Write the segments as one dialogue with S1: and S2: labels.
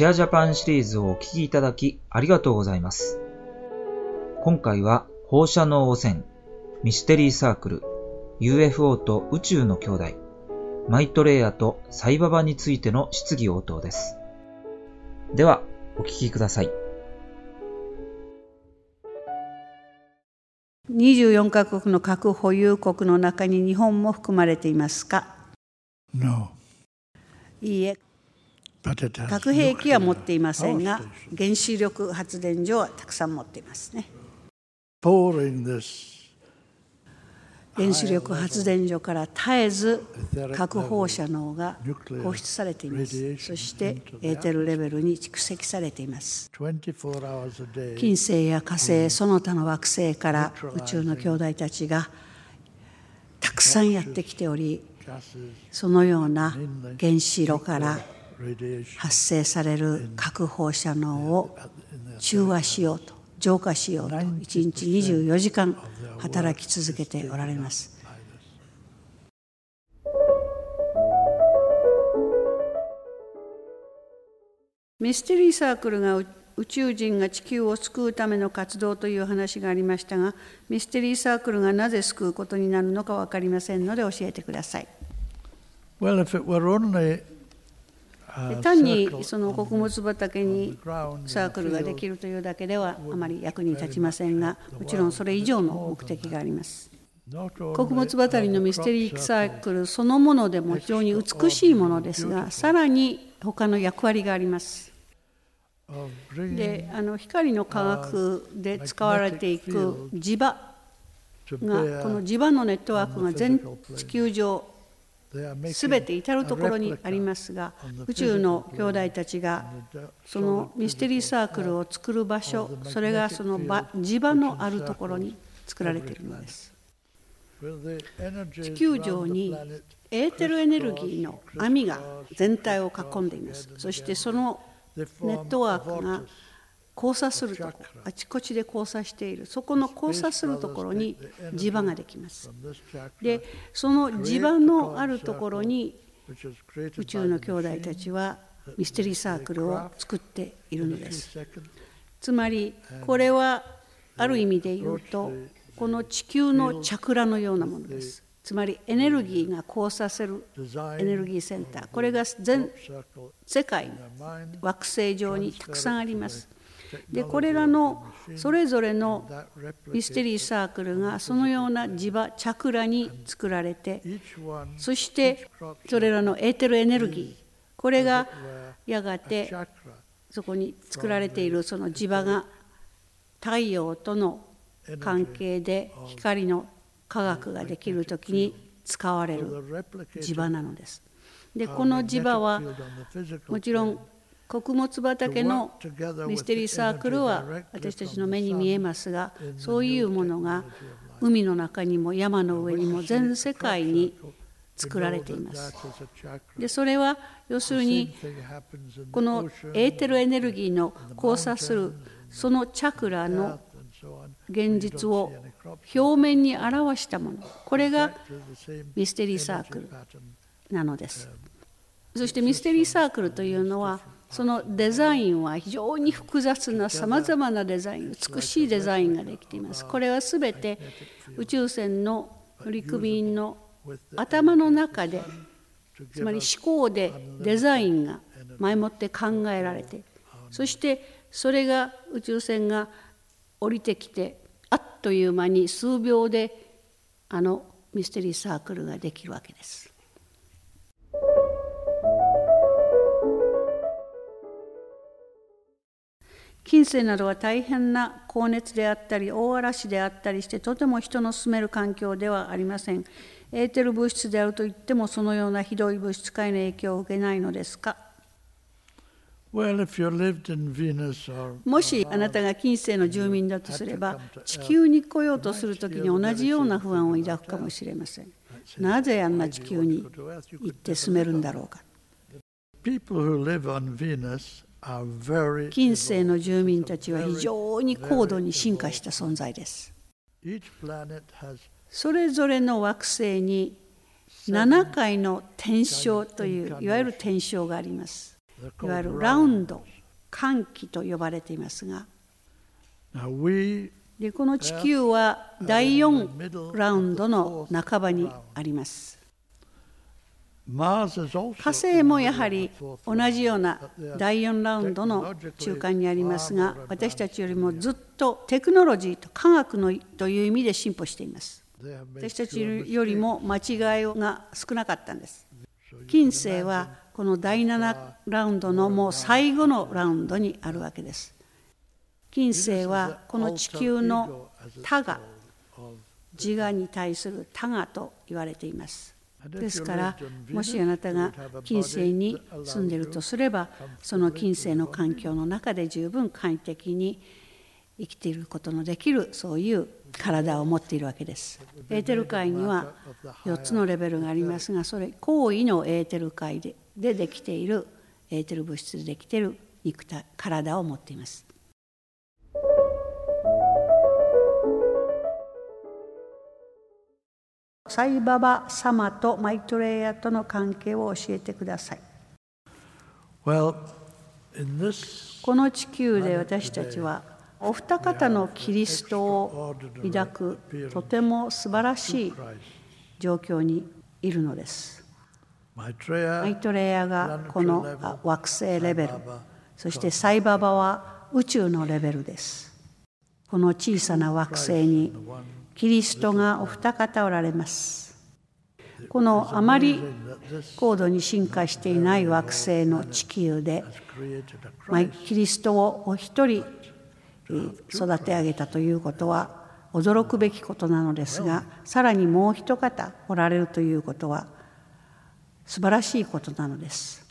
S1: シェアジャパンシリーズをお聞きいただきありがとうございます。今回は放射能汚染、ミステリーサークル、UFO と宇宙の兄弟、マイトレイヤとサイババについての質疑応答です。では、お聞きください。
S2: 24カ国の核保有国の中に日本も含まれていますか
S3: ？No.
S2: いいえ核兵器は持っていませんが原子力発電所はたくさん持っていますね。原子力発電所から絶えず核放射能が放出されています。そしてエーテルレベルに蓄積されています。
S3: 24 hours a day
S2: 金星や火星その他の惑星から宇宙の兄弟たちがたくさんやってきておりそのような原子炉から発生される核放射能を中和しようと浄化しようと1日24時間働き続けておられます。ミステリーサークルが宇宇宙人が地球を救うための活動という話がありましたがミステリーサークルがなぜ救うことになるのか分かりませんので教えてください。
S3: Well if it were only
S2: 単にその穀物畑にサークルができるというだけではあまり役に立ちませんがもちろんそれ以上の目的があります。穀物畑のミステリーサークルそのものでも非常に美しいものですがさらに他の役割があります。であの光の科学で使われていく磁場がこの磁場のネットワークが全地球上すべて至る所にありますが宇宙の兄弟たちがそのミステリーサークルを作る場所それがその場磁場のあるところに作られているのです。地球上にエーテルエネルギーの網が全体を囲んでいますそしてそのネットワークが交差するとこあちこちで交差している。そこの交差するところに磁場ができます。でその磁場のあるところに宇宙の兄弟たちはミステリーサークルを作っているのです。つまりこれはある意味で言うとこの地球のチャクラのようなものです。つまりエネルギーが交差するエネルギーセンター。これが全世界
S3: mind
S2: 惑星上にたくさんありますでこれらのそれぞれのミステリーサークルがそのような磁場チャクラに作られてそしてそれらのエーテルエネルギーこれがやがてそこに作られているその磁場が太陽との関係で光の科学ができる時に使われる磁場なのです。でこの磁場はもちろん穀物畑のミステリーサークルは私たちの目に見えますがそういうものが海の中にも山の上にも全世界に作られています。でそれは要するにこのエーテルエネルギーの交差するそのチャクラの現実を表面に表したもの。これがミステリーサークルなのです。そしてミステリーサークルというのはそのデザインは非常に複雑なさまざまなデザイン美しいデザインができていますこれはすべて宇宙船の乗組員の頭の中でつまり思考でデザインが前もって考えられてそしてそれが宇宙船が降りてきてあっという間に数秒であのミステリーサークルができるわけです。近世などは大変な高熱であったり大嵐であったりしてとても人の住める環境ではありません。エーテル物質であるといってもそのようなひどい物質界の影響を受けないのですか
S3: ？Well, if you lived in Venus or
S2: もしあなたが近世の住民だとすれば地球に来ようとするときに同じような不安を抱くかもしれません。なぜあんな地球に行って住めるんだろうか
S3: ？people who live on Venus are very
S2: 近世の住民たちは非常に高度に進化した存在です。それぞれの惑星に7回の天象といういわゆる天象があります。いわゆるラウンド寒気と呼ばれていますがでこの地球は第4ラウンドの半ばにあります。火星もやはり同じような第4ラウンドの中間にありますが私たちよりもずっとテクノロジーと科学のという意味で進歩しています。私たちよりも間違いが少なかったんです。近世はこの第7ラウンドのもう最後のラウンドにあるわけです。近世はこの地球の他が自我に対する他我と言われています。ですからもしあなたが近世に住んでいるとすればその近世の環境の中で十分簡易的に生きていることのできるそういう体を持っているわけです。エーテル界には4つのレベルがありますがそれ高位のエーテル界ででできているエーテル物質でできている肉体体を持っています。サイババ様とマイトレイヤとの関係を教えてください。
S3: well in this
S2: この地球で私たちはお二方のキリストを抱くとても素晴らしい
S3: Christ
S2: 状況にいるのです。マイトレイヤがこのあ惑星レベル、そしてサイババは宇宙のレベルです。この小さな惑星にキリストがお二方おられます。このあまり高度に進化していない惑星の地球でまキリストをお一人育て上げたということは驚くべきことなのですがさらにもう一方おられるということは素晴らしいことなのです。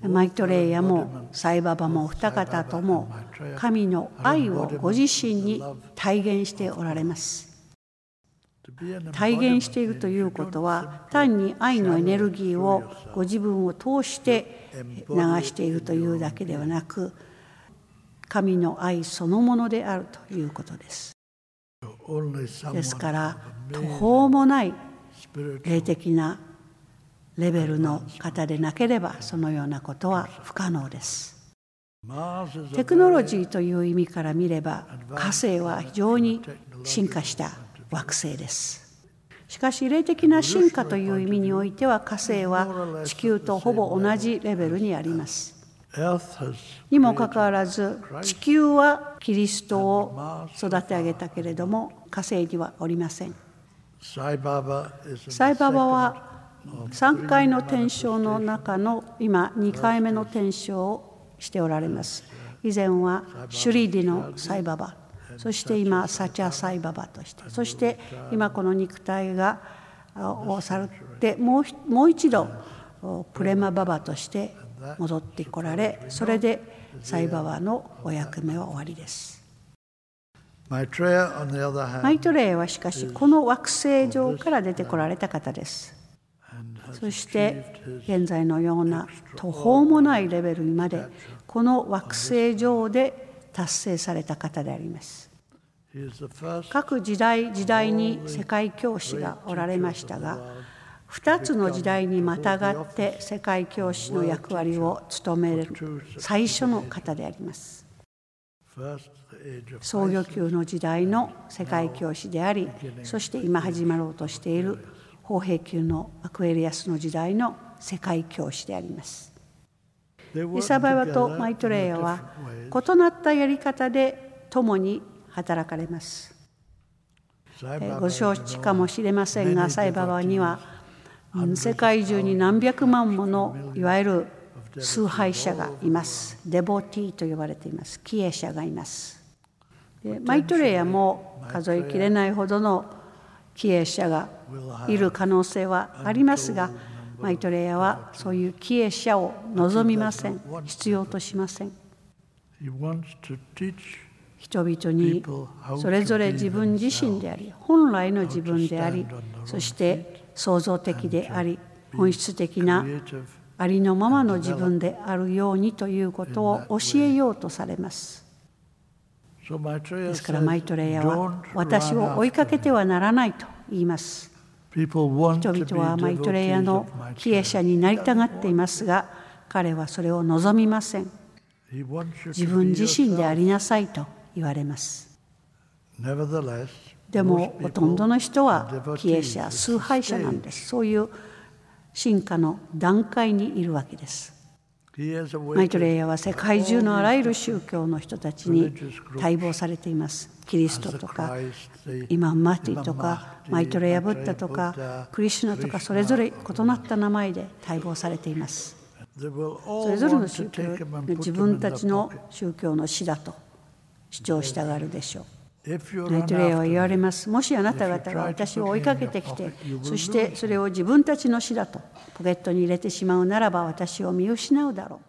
S2: マイトレイヤもサイババもお二方とも神の愛をご自身に体現しておられます。体現しているということは単に愛のエネルギーをご自分を通して流しているというだけではなく神の愛そのものであるということです。ですから途方もない霊的なレベルの方でなければそのようなことは不可能です。テクノロジーという意味から見れば火星は非常に進化した惑星です。しかし霊的な進化という意味においては火星は地球とほぼ同じレベルにあります。にもかかわらず地球はキリストを育て上げたけれども火星にはおりません。サイババは3回の転生の中の今2回目の転生をしておられます。以前はシュリーディのサイババ、そして今サチャサイババとして、そして今この肉体があを去ってもうひもう一度おプレマババとして戻ってこられ、それでサイババのお役目は終わりです。マイトレイはしかしこの惑星上から出てこられた方です。そして現在のような途方もないレベルにまでこの惑星上で達成された方であります。各時代時代に世界教師がおられましたが2つの時代にまたがって世界教師の役割を務める最初の方であります。創業級の時代の世界教師でありそして今始まろうとしている砲兵級のアクエリアスの時代の世界教師であります。イサババと
S3: together
S2: マイトレイヤは.異なったやり方で共に働かれます。ご承知かもしれませんが、サイババにはうん世界中に何百万ものいわゆる崇拝者がいます。デボティと呼ばれています。帰依者がいます。でマイトレイヤも数えきれないほどの帰依者がいる可能性はありますが、マイトレイヤはそういう帰依者を望みません。必要としません。人々にそれぞれ自分自身であり本来の自分でありそして創造的であり本質的なありのままの自分であるようにということを教えようとされます。ですからマイトレイヤは私を追いかけてはならないと言います。人々はマイトレイヤの帰依者になりたがっていますが彼はそれを望みません自分自身であ.りなさいと言われますでもほとんどの人は帰依.者崇拝者なんで.すそういう進化の段階にいるわけですマイトレイヤは世界中のあらゆる宗教の人たちに待望されていますキリストとかイマン・マティとかマイトレイヤ・ブッダとかクリシュナとかそれぞれ異なった名前で待望されていますそれぞれの宗教自分たちの.宗教の死だと主張したがるでしょうナイトレイヤは言われます。もしあなた方が私を追いかけてきて、そしてそれを自分たちの死だとポケットに入れてしまうならば私を見失うだろ